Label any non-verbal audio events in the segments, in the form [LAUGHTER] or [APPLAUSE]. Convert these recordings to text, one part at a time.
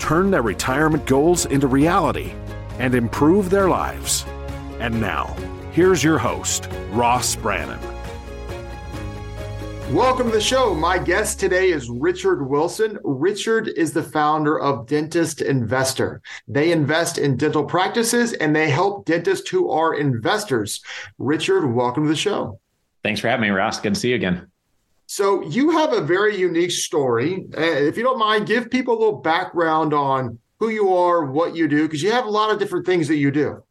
turn their retirement goals into reality, and improve their lives. And now, here's your host, Ross Brannan. Welcome to the show. My guest today is Richard Wilson. Richard is the founder of Dentist Investor. They invest in dental practices and they help dentists who are investors. Richard, welcome to the show. Thanks for having me, Ross. Good to see you again. So, you have a very unique story. Uh, if you don't mind, give people a little background on who you are, what you do, because you have a lot of different things that you do.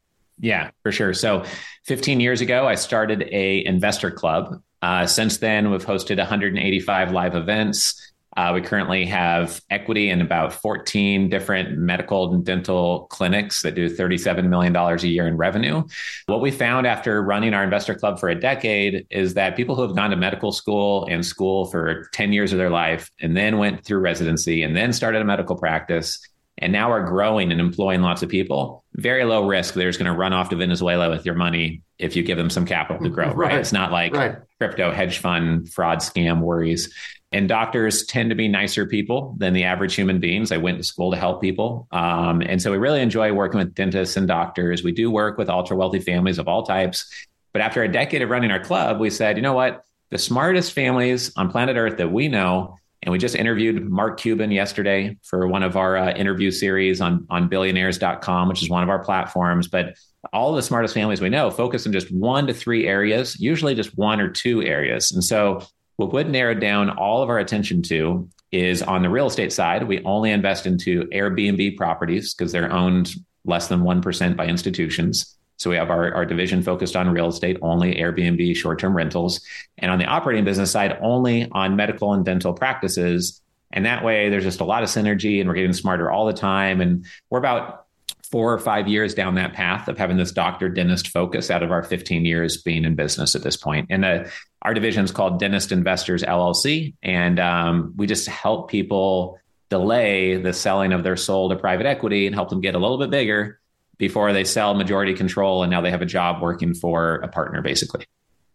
Yeah, for sure. So, 15 years ago, I started a investor club uh, since then, we've hosted 185 live events. Uh, we currently have equity in about 14 different medical and dental clinics that do $37 million a year in revenue. What we found after running our investor club for a decade is that people who have gone to medical school and school for 10 years of their life and then went through residency and then started a medical practice and now are growing and employing lots of people, very low risk. They're just going to run off to Venezuela with your money if you give them some capital to grow, right? right? It's not like right. crypto, hedge fund, fraud, scam worries. And doctors tend to be nicer people than the average human beings. I went to school to help people. Um, and so we really enjoy working with dentists and doctors. We do work with ultra wealthy families of all types. But after a decade of running our club, we said, you know what? The smartest families on planet Earth that we know and we just interviewed Mark Cuban yesterday for one of our uh, interview series on, on billionaires.com, which is one of our platforms. But all the smartest families we know focus on just one to three areas, usually just one or two areas. And so what would narrow down all of our attention to is on the real estate side, we only invest into Airbnb properties because they're owned less than 1% by institutions. So we have our, our division focused on real estate, only Airbnb short term rentals. And on the operating business side, only on medical and dental practices. And that way, there's just a lot of synergy and we're getting smarter all the time. And we're about four or five years down that path of having this doctor dentist focus out of our 15 years being in business at this point. And uh, our division is called Dentist Investors LLC. And um, we just help people delay the selling of their soul to private equity and help them get a little bit bigger before they sell majority control and now they have a job working for a partner basically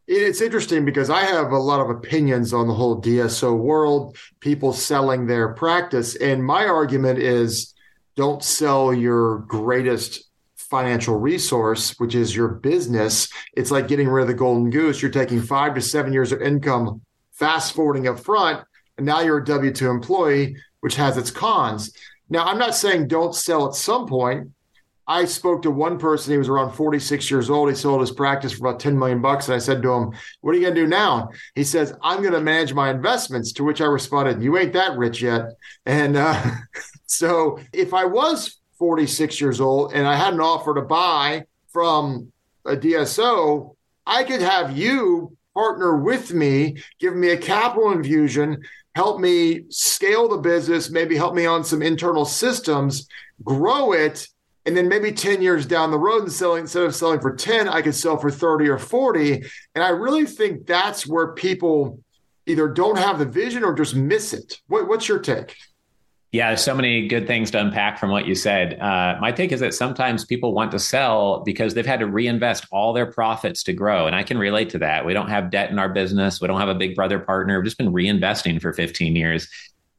it's interesting because I have a lot of opinions on the whole DSO world, people selling their practice. And my argument is don't sell your greatest financial resource, which is your business. It's like getting rid of the golden goose. You're taking five to seven years of income, fast forwarding up front, and now you're a W 2 employee, which has its cons. Now, I'm not saying don't sell at some point. I spoke to one person. He was around 46 years old. He sold his practice for about 10 million bucks. And I said to him, What are you going to do now? He says, I'm going to manage my investments. To which I responded, You ain't that rich yet. And uh, [LAUGHS] so if I was 46 years old and I had an offer to buy from a DSO, I could have you partner with me, give me a capital infusion, help me scale the business, maybe help me on some internal systems, grow it and then maybe 10 years down the road and selling instead of selling for 10 i could sell for 30 or 40 and i really think that's where people either don't have the vision or just miss it what, what's your take yeah, so many good things to unpack from what you said. Uh, my take is that sometimes people want to sell because they've had to reinvest all their profits to grow. And I can relate to that. We don't have debt in our business. We don't have a big brother partner. We've just been reinvesting for 15 years.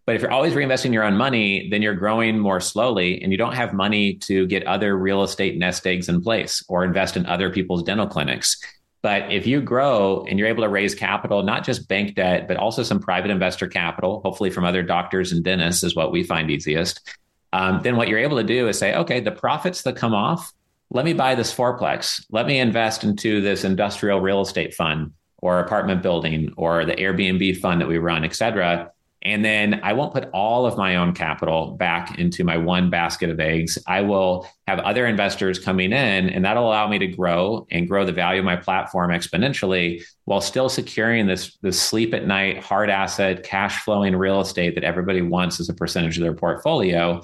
But if you're always reinvesting your own money, then you're growing more slowly and you don't have money to get other real estate nest eggs in place or invest in other people's dental clinics. But if you grow and you're able to raise capital, not just bank debt, but also some private investor capital, hopefully from other doctors and dentists, is what we find easiest. Um, then what you're able to do is say, okay, the profits that come off, let me buy this fourplex. Let me invest into this industrial real estate fund or apartment building or the Airbnb fund that we run, et cetera. And then I won't put all of my own capital back into my one basket of eggs. I will have other investors coming in, and that'll allow me to grow and grow the value of my platform exponentially while still securing this, this sleep at night, hard asset, cash flowing real estate that everybody wants as a percentage of their portfolio.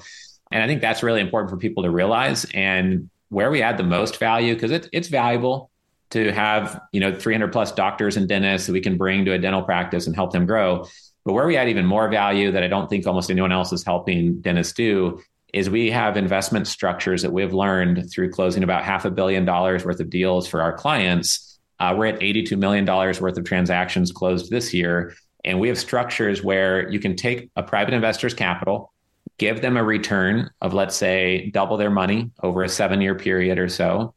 And I think that's really important for people to realize. And where we add the most value, because it, it's valuable to have, you know, 300 plus doctors and dentists that we can bring to a dental practice and help them grow. But where we add even more value that I don't think almost anyone else is helping dentists do is we have investment structures that we've learned through closing about half a billion dollars worth of deals for our clients. Uh, we're at $82 million worth of transactions closed this year. And we have structures where you can take a private investor's capital, give them a return of, let's say, double their money over a seven year period or so.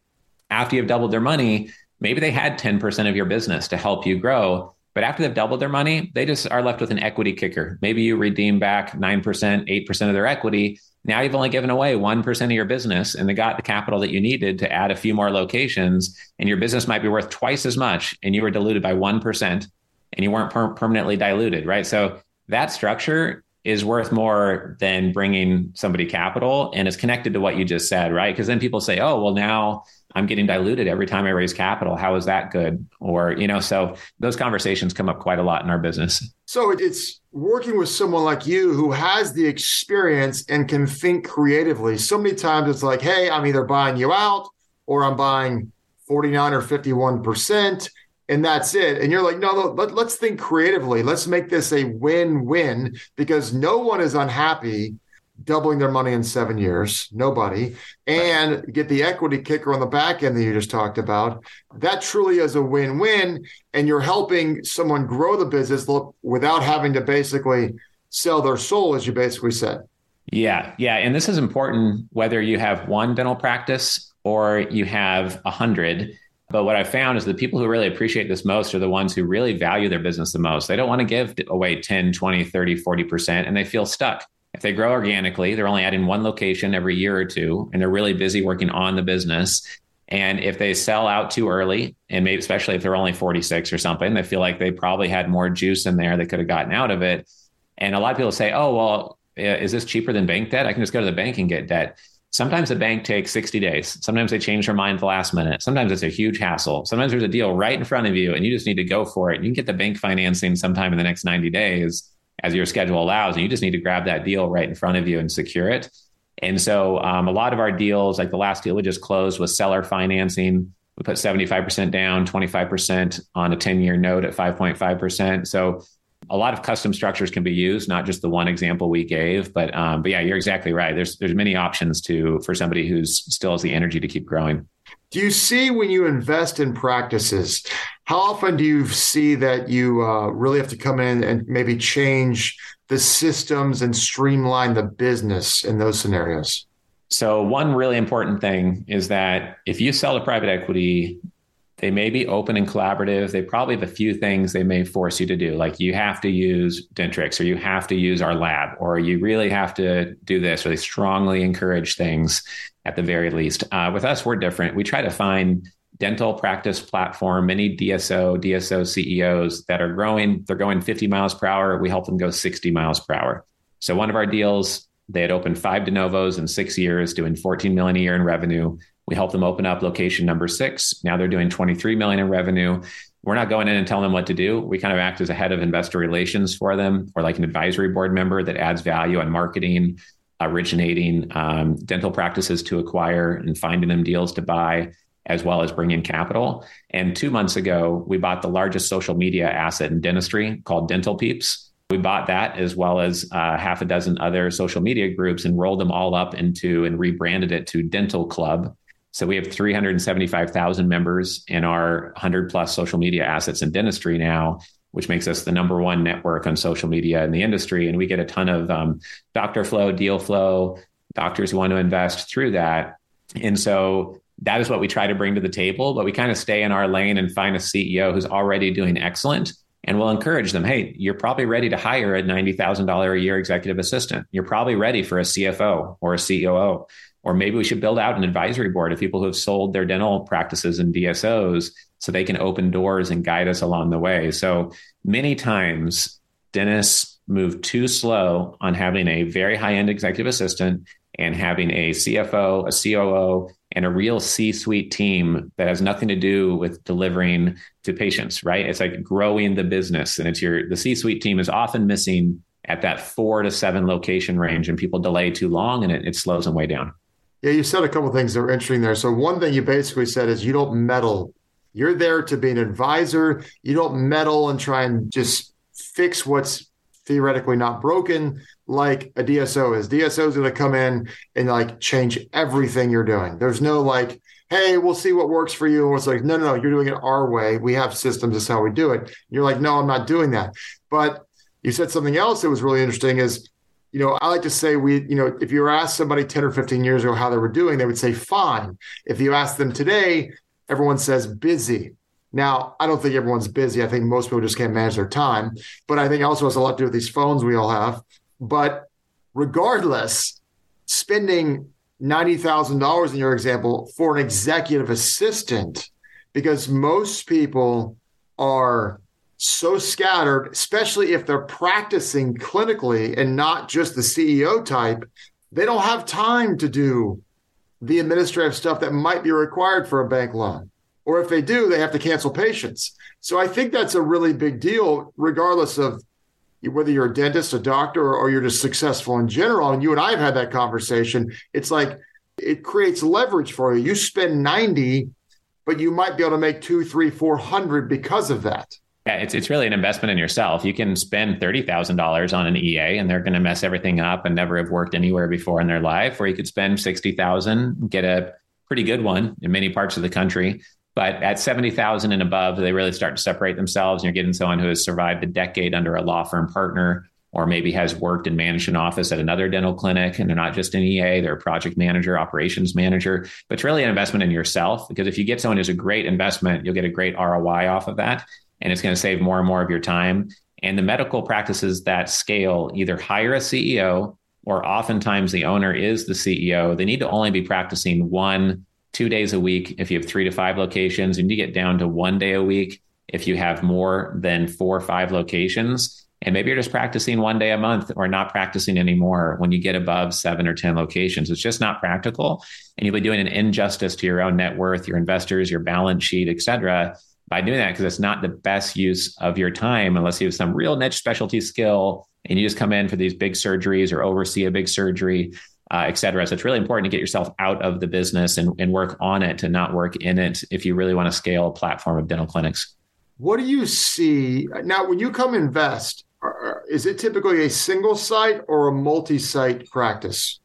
After you've doubled their money, maybe they had 10% of your business to help you grow. But after they've doubled their money, they just are left with an equity kicker. Maybe you redeem back 9%, 8% of their equity. Now you've only given away 1% of your business and they got the capital that you needed to add a few more locations. And your business might be worth twice as much and you were diluted by 1% and you weren't per- permanently diluted, right? So that structure is worth more than bringing somebody capital and is connected to what you just said, right? Because then people say, oh, well, now I'm getting diluted every time I raise capital. How is that good? Or, you know, so those conversations come up quite a lot in our business. So it's working with someone like you who has the experience and can think creatively. So many times it's like, hey, I'm either buying you out or I'm buying 49 or 51%, and that's it. And you're like, no, let, let's think creatively. Let's make this a win win because no one is unhappy doubling their money in seven years, nobody, and get the equity kicker on the back end that you just talked about. That truly is a win win. And you're helping someone grow the business without having to basically sell their soul, as you basically said. Yeah. Yeah. And this is important whether you have one dental practice or you have a hundred. But what I found is the people who really appreciate this most are the ones who really value their business the most. They don't want to give away 10, 20, 30, 40%, and they feel stuck if they grow organically, they're only adding one location every year or two, and they're really busy working on the business. And if they sell out too early, and maybe especially if they're only 46 or something, they feel like they probably had more juice in there they could have gotten out of it. And a lot of people say, oh, well, is this cheaper than bank debt? I can just go to the bank and get debt. Sometimes the bank takes 60 days. Sometimes they change their mind the last minute. Sometimes it's a huge hassle. Sometimes there's a deal right in front of you and you just need to go for it. You can get the bank financing sometime in the next 90 days as your schedule allows. And you just need to grab that deal right in front of you and secure it. And so um, a lot of our deals, like the last deal we just closed was seller financing. We put 75% down, 25% on a 10 year note at 5.5%. So a lot of custom structures can be used, not just the one example we gave, but um, but yeah, you're exactly right. There's there's many options to for somebody who's still has the energy to keep growing. Do you see when you invest in practices, how often do you see that you uh, really have to come in and maybe change the systems and streamline the business in those scenarios? So, one really important thing is that if you sell to private equity, they may be open and collaborative. They probably have a few things they may force you to do, like you have to use Dentrix or you have to use our lab or you really have to do this, or they strongly encourage things at the very least. Uh, with us, we're different. We try to find dental practice platform, many DSO, DSO CEOs that are growing. They're going 50 miles per hour. We help them go 60 miles per hour. So one of our deals, they had opened five de novos in six years, doing 14 million a year in revenue. We helped them open up location number six. Now they're doing 23 million in revenue. We're not going in and telling them what to do. We kind of act as a head of investor relations for them, or like an advisory board member that adds value on marketing, originating um, dental practices to acquire and finding them deals to buy, as well as bring in capital. And two months ago, we bought the largest social media asset in dentistry called Dental Peeps. We bought that as well as uh, half a dozen other social media groups and rolled them all up into and rebranded it to Dental Club. So we have 375,000 members in our 100 plus social media assets in dentistry now which makes us the number one network on social media in the industry. And we get a ton of um, doctor flow, deal flow, doctors who want to invest through that. And so that is what we try to bring to the table, but we kind of stay in our lane and find a CEO who's already doing excellent. And we'll encourage them hey, you're probably ready to hire a $90,000 a year executive assistant. You're probably ready for a CFO or a COO. Or maybe we should build out an advisory board of people who have sold their dental practices and DSOs so they can open doors and guide us along the way. So many times, dentists move too slow on having a very high end executive assistant and having a CFO, a COO, and a real C suite team that has nothing to do with delivering to patients, right? It's like growing the business. And it's your, the C suite team is often missing at that four to seven location range and people delay too long and it, it slows them way down. Yeah, you said a couple things that were interesting there. So one thing you basically said is you don't meddle. You're there to be an advisor. You don't meddle and try and just fix what's theoretically not broken like a DSO is. DSO is going to come in and like change everything you're doing. There's no like, hey, we'll see what works for you. And it's like, no, no, no, you're doing it our way. We have systems. That's how we do it. You're like, no, I'm not doing that. But you said something else that was really interesting is, you know, I like to say we, you know, if you were asked somebody 10 or 15 years ago how they were doing, they would say fine. If you ask them today, everyone says busy. Now, I don't think everyone's busy. I think most people just can't manage their time. But I think also has a lot to do with these phones we all have. But regardless, spending $90,000 in your example for an executive assistant, because most people are so scattered, especially if they're practicing clinically and not just the CEO type, they don't have time to do the administrative stuff that might be required for a bank loan. Or if they do, they have to cancel patients. So I think that's a really big deal, regardless of whether you're a dentist, a doctor, or, you're just successful in general. And you and I have had that conversation. It's like it creates leverage for you. You spend 90, but you might be able to make two, three, four hundred because of that. Yeah, it's it's really an investment in yourself. You can spend thirty thousand dollars on an EA, and they're going to mess everything up and never have worked anywhere before in their life. Or you could spend sixty thousand, get a pretty good one in many parts of the country. But at seventy thousand and above, they really start to separate themselves, and you're getting someone who has survived a decade under a law firm partner, or maybe has worked and managed an office at another dental clinic, and they're not just an EA; they're a project manager, operations manager. But it's really an investment in yourself because if you get someone who's a great investment, you'll get a great ROI off of that and it's going to save more and more of your time. And the medical practices that scale either hire a CEO or oftentimes the owner is the CEO. They need to only be practicing one, two days a week. If you have three to five locations, you need to get down to one day a week. If you have more than four or five locations, and maybe you're just practicing one day a month or not practicing anymore when you get above seven or 10 locations. It's just not practical. And you'll be doing an injustice to your own net worth, your investors, your balance sheet, et cetera, by doing that because it's not the best use of your time unless you have some real niche specialty skill and you just come in for these big surgeries or oversee a big surgery, uh, et cetera. So it's really important to get yourself out of the business and, and work on it to not work in it if you really want to scale a platform of dental clinics. What do you see now when you come invest? Is it typically a single site or a multi site practice?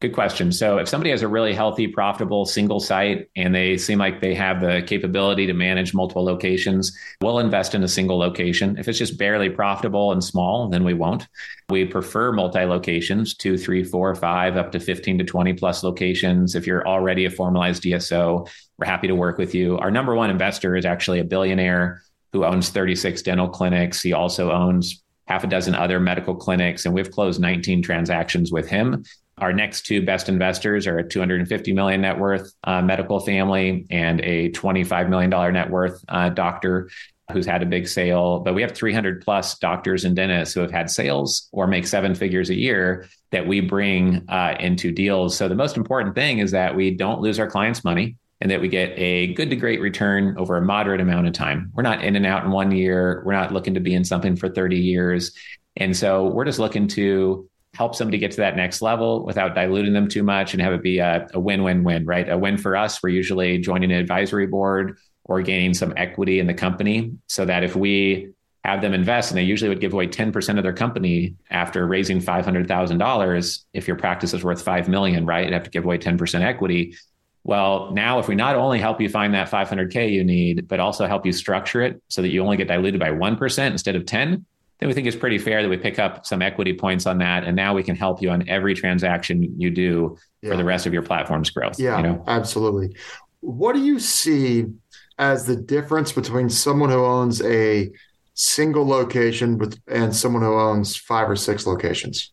Good question. So, if somebody has a really healthy, profitable single site and they seem like they have the capability to manage multiple locations, we'll invest in a single location. If it's just barely profitable and small, then we won't. We prefer multi locations two, three, four, five, up to 15 to 20 plus locations. If you're already a formalized DSO, we're happy to work with you. Our number one investor is actually a billionaire who owns 36 dental clinics. He also owns half a dozen other medical clinics, and we've closed 19 transactions with him. Our next two best investors are a 250 million net worth uh, medical family and a 25 million dollar net worth uh, doctor who's had a big sale. But we have 300 plus doctors and dentists who have had sales or make seven figures a year that we bring uh, into deals. So the most important thing is that we don't lose our clients' money and that we get a good to great return over a moderate amount of time. We're not in and out in one year. We're not looking to be in something for 30 years. And so we're just looking to help somebody get to that next level without diluting them too much and have it be a, a win-win-win, right? A win for us, we're usually joining an advisory board or gaining some equity in the company so that if we have them invest and they usually would give away 10% of their company after raising $500,000 if your practice is worth 5 million, right? You'd have to give away 10% equity. Well, now if we not only help you find that 500k you need, but also help you structure it so that you only get diluted by 1% instead of 10, then we think it's pretty fair that we pick up some equity points on that. And now we can help you on every transaction you do yeah. for the rest of your platform's growth. Yeah, you know? absolutely. What do you see as the difference between someone who owns a single location with and someone who owns five or six locations?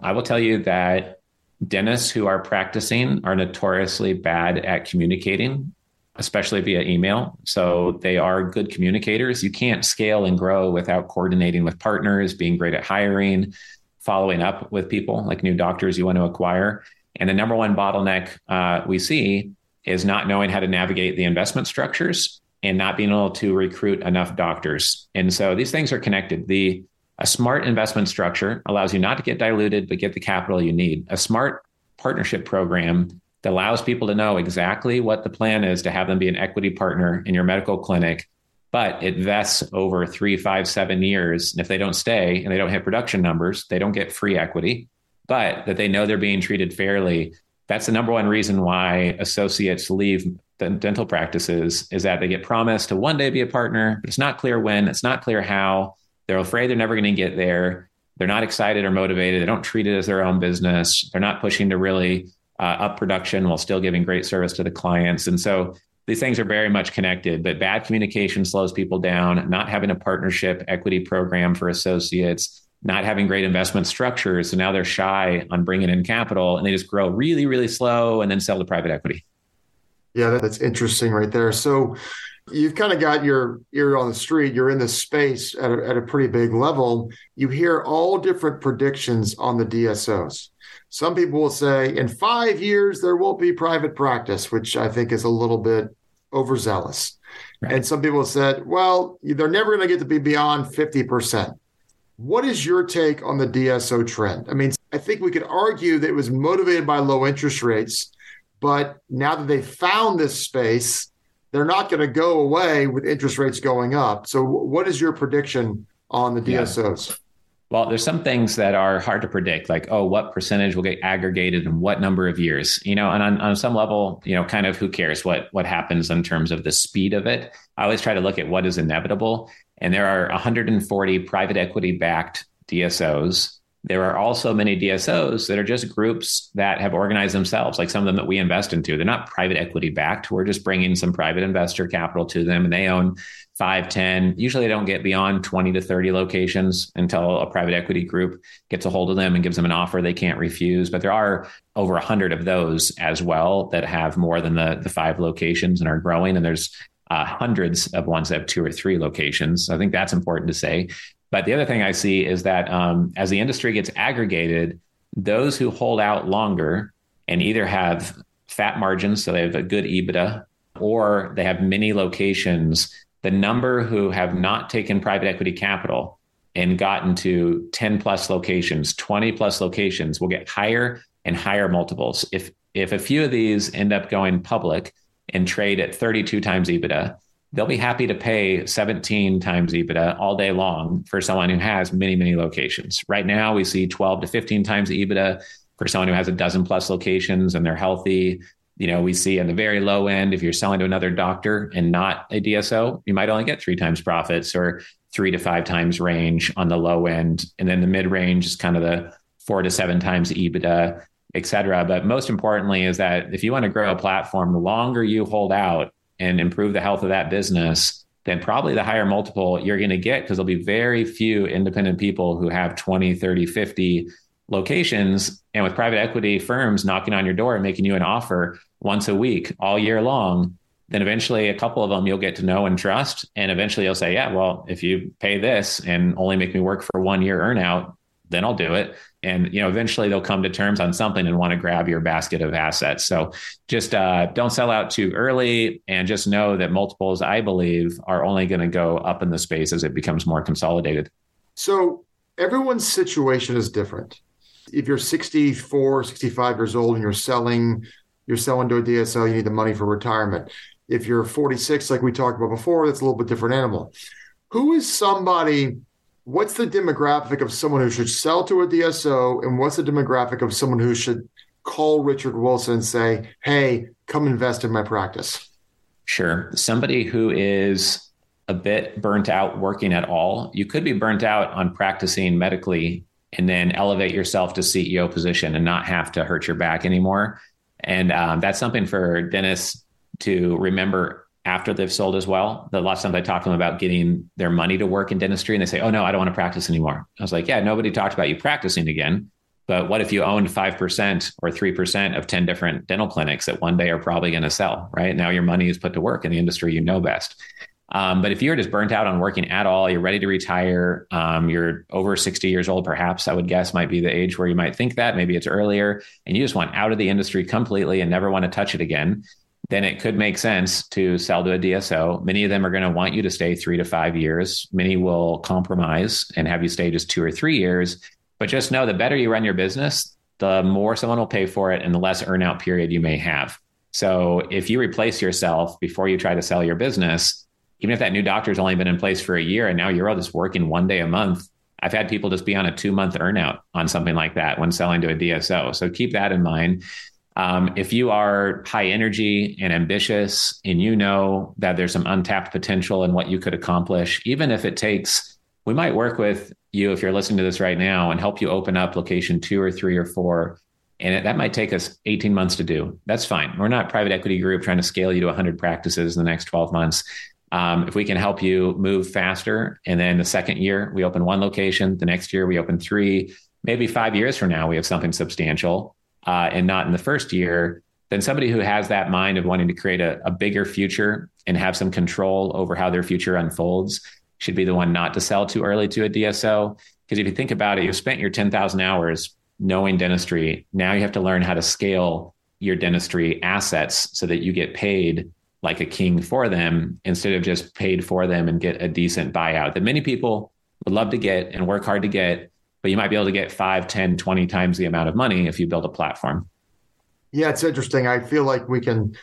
I will tell you that dentists who are practicing are notoriously bad at communicating especially via email. So they are good communicators. You can't scale and grow without coordinating with partners, being great at hiring, following up with people like new doctors you want to acquire. And the number one bottleneck uh, we see is not knowing how to navigate the investment structures and not being able to recruit enough doctors. And so these things are connected. The A smart investment structure allows you not to get diluted, but get the capital you need. A smart partnership program that allows people to know exactly what the plan is to have them be an equity partner in your medical clinic, but it vests over three, five, seven years. And if they don't stay and they don't hit production numbers, they don't get free equity, but that they know they're being treated fairly. That's the number one reason why associates leave dental practices is that they get promised to one day be a partner, but it's not clear when, it's not clear how. They're afraid they're never going to get there. They're not excited or motivated. They don't treat it as their own business. They're not pushing to really uh, up production while still giving great service to the clients. And so these things are very much connected, but bad communication slows people down. Not having a partnership equity program for associates, not having great investment structures. So now they're shy on bringing in capital and they just grow really, really slow and then sell to private equity. Yeah, that's interesting right there. So you've kind of got your ear on the street. You're in the space at a, at a pretty big level. You hear all different predictions on the DSOs. Some people will say in five years there won't be private practice, which I think is a little bit overzealous. Right. And some people said, well, they're never going to get to be beyond 50%. What is your take on the DSO trend? I mean, I think we could argue that it was motivated by low interest rates but now that they've found this space, they're not going to go away with interest rates going up. So, what is your prediction on the DSOs? Yeah. Well, there's some things that are hard to predict, like, oh, what percentage will get aggregated in what number of years? You know, and on, on some level, you know, kind of who cares what what happens in terms of the speed of it. I always try to look at what is inevitable. And there are 140 private equity backed DSOs there are also many DSOs that are just groups that have organized themselves, like some of them that we invest into. They're not private equity backed. We're just bringing some private investor capital to them and they own five, 10. Usually they don't get beyond 20 to 30 locations until a private equity group gets a hold of them and gives them an offer they can't refuse. But there are over 100 of those as well that have more than the, the five locations and are growing. And there's uh, hundreds of ones that have two or three locations. I think that's important to say. But the other thing I see is that um, as the industry gets aggregated, those who hold out longer and either have fat margins, so they have a good EBITDA, or they have many locations, the number who have not taken private equity capital and gotten to 10 plus locations, 20 plus locations will get higher and higher multiples. If if a few of these end up going public and trade at 32 times EBITDA, they'll be happy to pay 17 times EBITDA all day long for someone who has many, many locations. Right now, we see 12 to 15 times EBITDA for someone who has a dozen plus locations and they're healthy. You know, we see on the very low end, if you're selling to another doctor and not a DSO, you might only get three times profits or three to five times range on the low end. And then the mid range is kind of the four to seven times EBITDA, et cetera. But most importantly is that if you want to grow a platform, the longer you hold out, and improve the health of that business, then probably the higher multiple you're going to get because there'll be very few independent people who have 20, 30, 50 locations. And with private equity firms knocking on your door and making you an offer once a week all year long, then eventually a couple of them you'll get to know and trust. And eventually you'll say, yeah, well, if you pay this and only make me work for one year earnout, then I'll do it. And you know, eventually they'll come to terms on something and want to grab your basket of assets. So just uh, don't sell out too early, and just know that multiples, I believe, are only going to go up in the space as it becomes more consolidated. So everyone's situation is different. If you're 64, 65 years old and you're selling, you're selling to a DSO, you need the money for retirement. If you're 46, like we talked about before, that's a little bit different animal. Who is somebody what's the demographic of someone who should sell to a DSO, and what's the demographic of someone who should call Richard Wilson and say, "Hey, come invest in my practice"? Sure, somebody who is a bit burnt out working at all. You could be burnt out on practicing medically and then elevate yourself to CEO position and not have to hurt your back anymore. And um, that's something for dentists to remember after they've sold as well. The last time I talked to them about getting their money to work in dentistry, and they say, "Oh no, I don't want to practice anymore." I was like, "Yeah, nobody talked about you practicing again." But what if you owned 5% or 3% of 10 different dental clinics that one day are probably going to sell, right? Now your money is put to work in the industry you know best. Um, but if you're just burnt out on working at all, you're ready to retire, um, you're over 60 years old, perhaps I would guess might be the age where you might think that. Maybe it's earlier, and you just want out of the industry completely and never want to touch it again then it could make sense to sell to a DSO. Many of them are going to want you to stay three to five years. Many will compromise and have you stay just two or three years. But just know the better you run your business, the more someone will pay for it and the less earnout period you may have. So if you replace yourself before you try to sell your business, even if that new doctor's only been in place for a year and now you're all just working one day a month, I've had people just be on a two month earnout on something like that when selling to a DSO. So keep that in mind. Um, if you are high energy and ambitious and you know that there's some untapped potential in what you could accomplish, even if it takes, we might work with you if you're listening to this right now and help you open up location two or three or four. And it, that might take us 18 months to do. That's fine. We're not private equity group trying to scale you to 100 practices in the next 12 months. Um, if we can help you move faster, and then the second year we open one location, the next year we open three, maybe five years from now we have something substantial uh, and not in the first year, then somebody who has that mind of wanting to create a, a bigger future and have some control over how their future unfolds should be the one not to sell too early to a DSO. Because if you think about it, you've spent your 10,000 hours knowing dentistry. Now you have to learn how to scale your dentistry assets so that you get paid like a king for them instead of just paid for them and get a decent buyout that many people would love to get and work hard to get but you might be able to get 5 10 20 times the amount of money if you build a platform. Yeah it's interesting. I feel like we can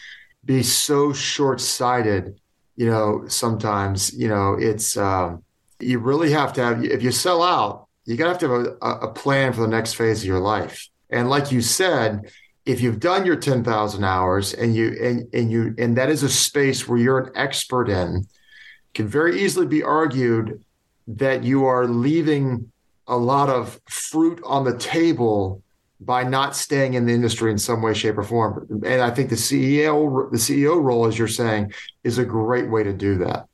be so short-sighted you know sometimes you know it's um, you really have to have if you sell out you have to have a, a plan for the next phase of your life. And like you said if you've done your 10,000 hours and you and and you and that is a space where you're an expert in can very easily be argued that you are leaving a lot of fruit on the table by not staying in the industry in some way, shape, or form. And I think the CEO, the CEO role, as you're saying, is a great way to do that.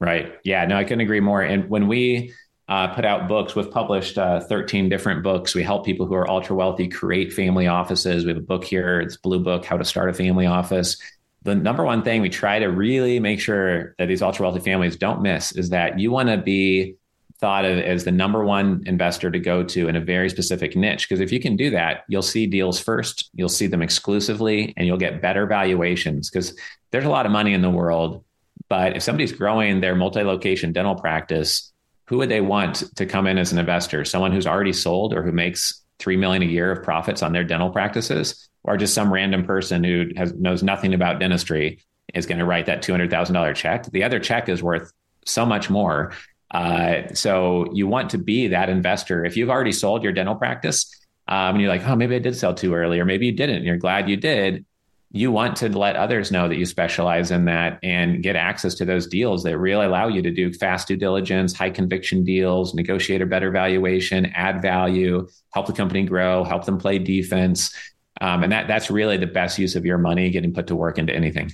Right. Yeah. No, I couldn't agree more. And when we uh, put out books, we've published uh, 13 different books. We help people who are ultra wealthy create family offices. We have a book here. It's Blue Book, How to Start a Family Office. The number one thing we try to really make sure that these ultra wealthy families don't miss is that you want to be thought of as the number one investor to go to in a very specific niche. Because if you can do that, you'll see deals first, you'll see them exclusively, and you'll get better valuations. Because there's a lot of money in the world. But if somebody's growing their multi location dental practice, who would they want to come in as an investor? Someone who's already sold or who makes three million a year of profits on their dental practices, or just some random person who has knows nothing about dentistry is going to write that two hundred thousand dollar check. The other check is worth so much more. Uh, so you want to be that investor. If you've already sold your dental practice um, and you're like, oh, maybe I did sell too early, or maybe you didn't, and you're glad you did. You want to let others know that you specialize in that and get access to those deals that really allow you to do fast due diligence, high conviction deals, negotiate a better valuation, add value, help the company grow, help them play defense. Um, and that that's really the best use of your money getting put to work into anything.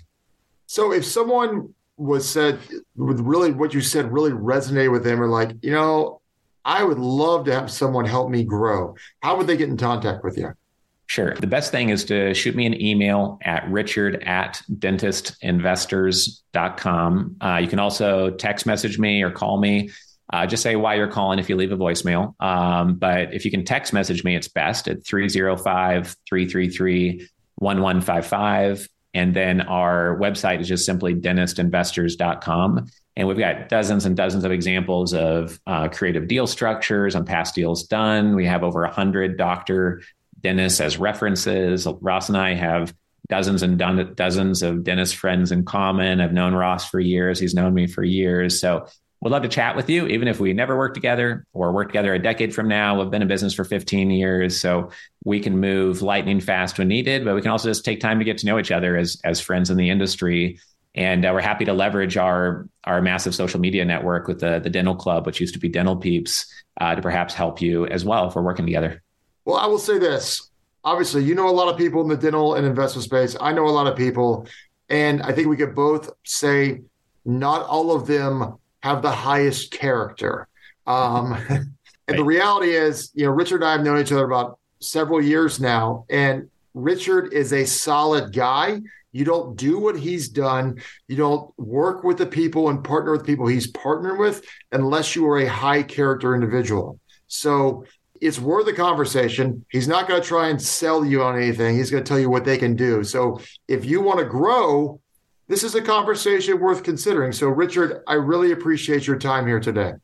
So if someone was said with really what you said really resonated with them or like you know i would love to have someone help me grow how would they get in contact with you Sure. The best thing is to shoot me an email at richard at dentistinvestors.com. Uh, you can also text message me or call me. Uh, just say why you're calling if you leave a voicemail. Um, but if you can text message me, it's best at 305 333 1155. And then our website is just simply dentistinvestors.com. And we've got dozens and dozens of examples of uh, creative deal structures on past deals done. We have over 100 doctor dentists as references. Ross and I have dozens and dozens of dentist friends in common. I've known Ross for years. He's known me for years. So would love to chat with you, even if we never work together or work together a decade from now. We've been in business for 15 years, so we can move lightning fast when needed, but we can also just take time to get to know each other as as friends in the industry. And uh, we're happy to leverage our our massive social media network with the the Dental Club, which used to be Dental Peeps, uh, to perhaps help you as well if we're working together. Well, I will say this. Obviously, you know a lot of people in the dental and investment space. I know a lot of people, and I think we could both say not all of them have the highest character. Um, [LAUGHS] and the reality is, you know, Richard and I have known each other about several years now, and Richard is a solid guy. You don't do what he's done. You don't work with the people and partner with people he's partnered with unless you are a high character individual. So it's worth a conversation. He's not going to try and sell you on anything. He's going to tell you what they can do. So if you want to grow, this is a conversation worth considering. So, Richard, I really appreciate your time here today.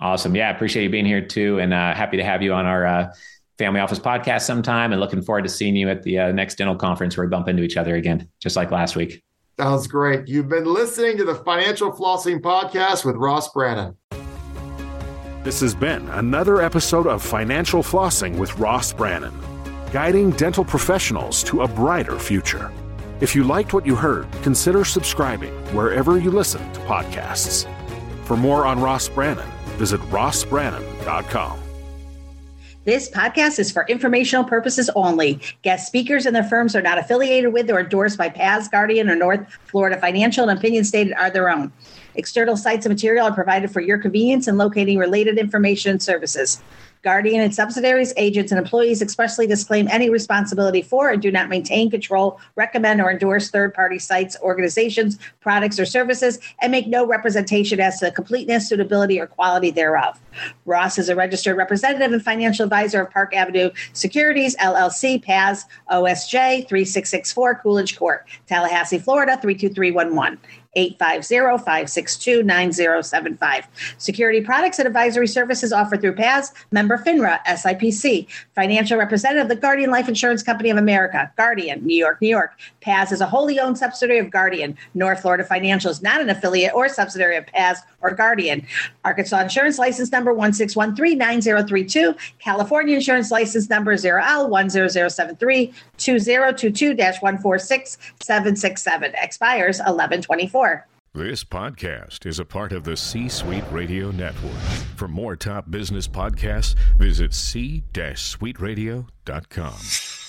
Awesome. Yeah, I appreciate you being here too. And uh, happy to have you on our uh, family office podcast sometime and looking forward to seeing you at the uh, next dental conference where we bump into each other again, just like last week. Sounds great. You've been listening to the Financial Flossing Podcast with Ross Brannan. This has been another episode of Financial Flossing with Ross Brannan, guiding dental professionals to a brighter future. If you liked what you heard, consider subscribing wherever you listen to podcasts. For more on Ross Brannan, visit rossbrannan.com. This podcast is for informational purposes only. Guest speakers and their firms are not affiliated with or endorsed by PAS, Guardian, or North Florida Financial, and opinions stated are their own. External sites and material are provided for your convenience in locating related information and services. Guardian and subsidiaries, agents, and employees expressly disclaim any responsibility for and do not maintain, control, recommend, or endorse third party sites, organizations, products, or services, and make no representation as to the completeness, suitability, or quality thereof. Ross is a registered representative and financial advisor of Park Avenue Securities, LLC, PAS, OSJ 3664 Coolidge Court, Tallahassee, Florida 32311. 850-562-9075. Security products and advisory services offered through PAS, member FINRA, SIPC, financial representative of the Guardian Life Insurance Company of America, Guardian, New York, New York. PAS is a wholly owned subsidiary of Guardian. North Florida Financial is not an affiliate or subsidiary of PAS or Guardian. Arkansas Insurance License Number 16139032, California Insurance License Number 0L10073 2022-146767 expires 1124. This podcast is a part of the C Suite Radio Network. For more top business podcasts, visit c-suiteradio.com.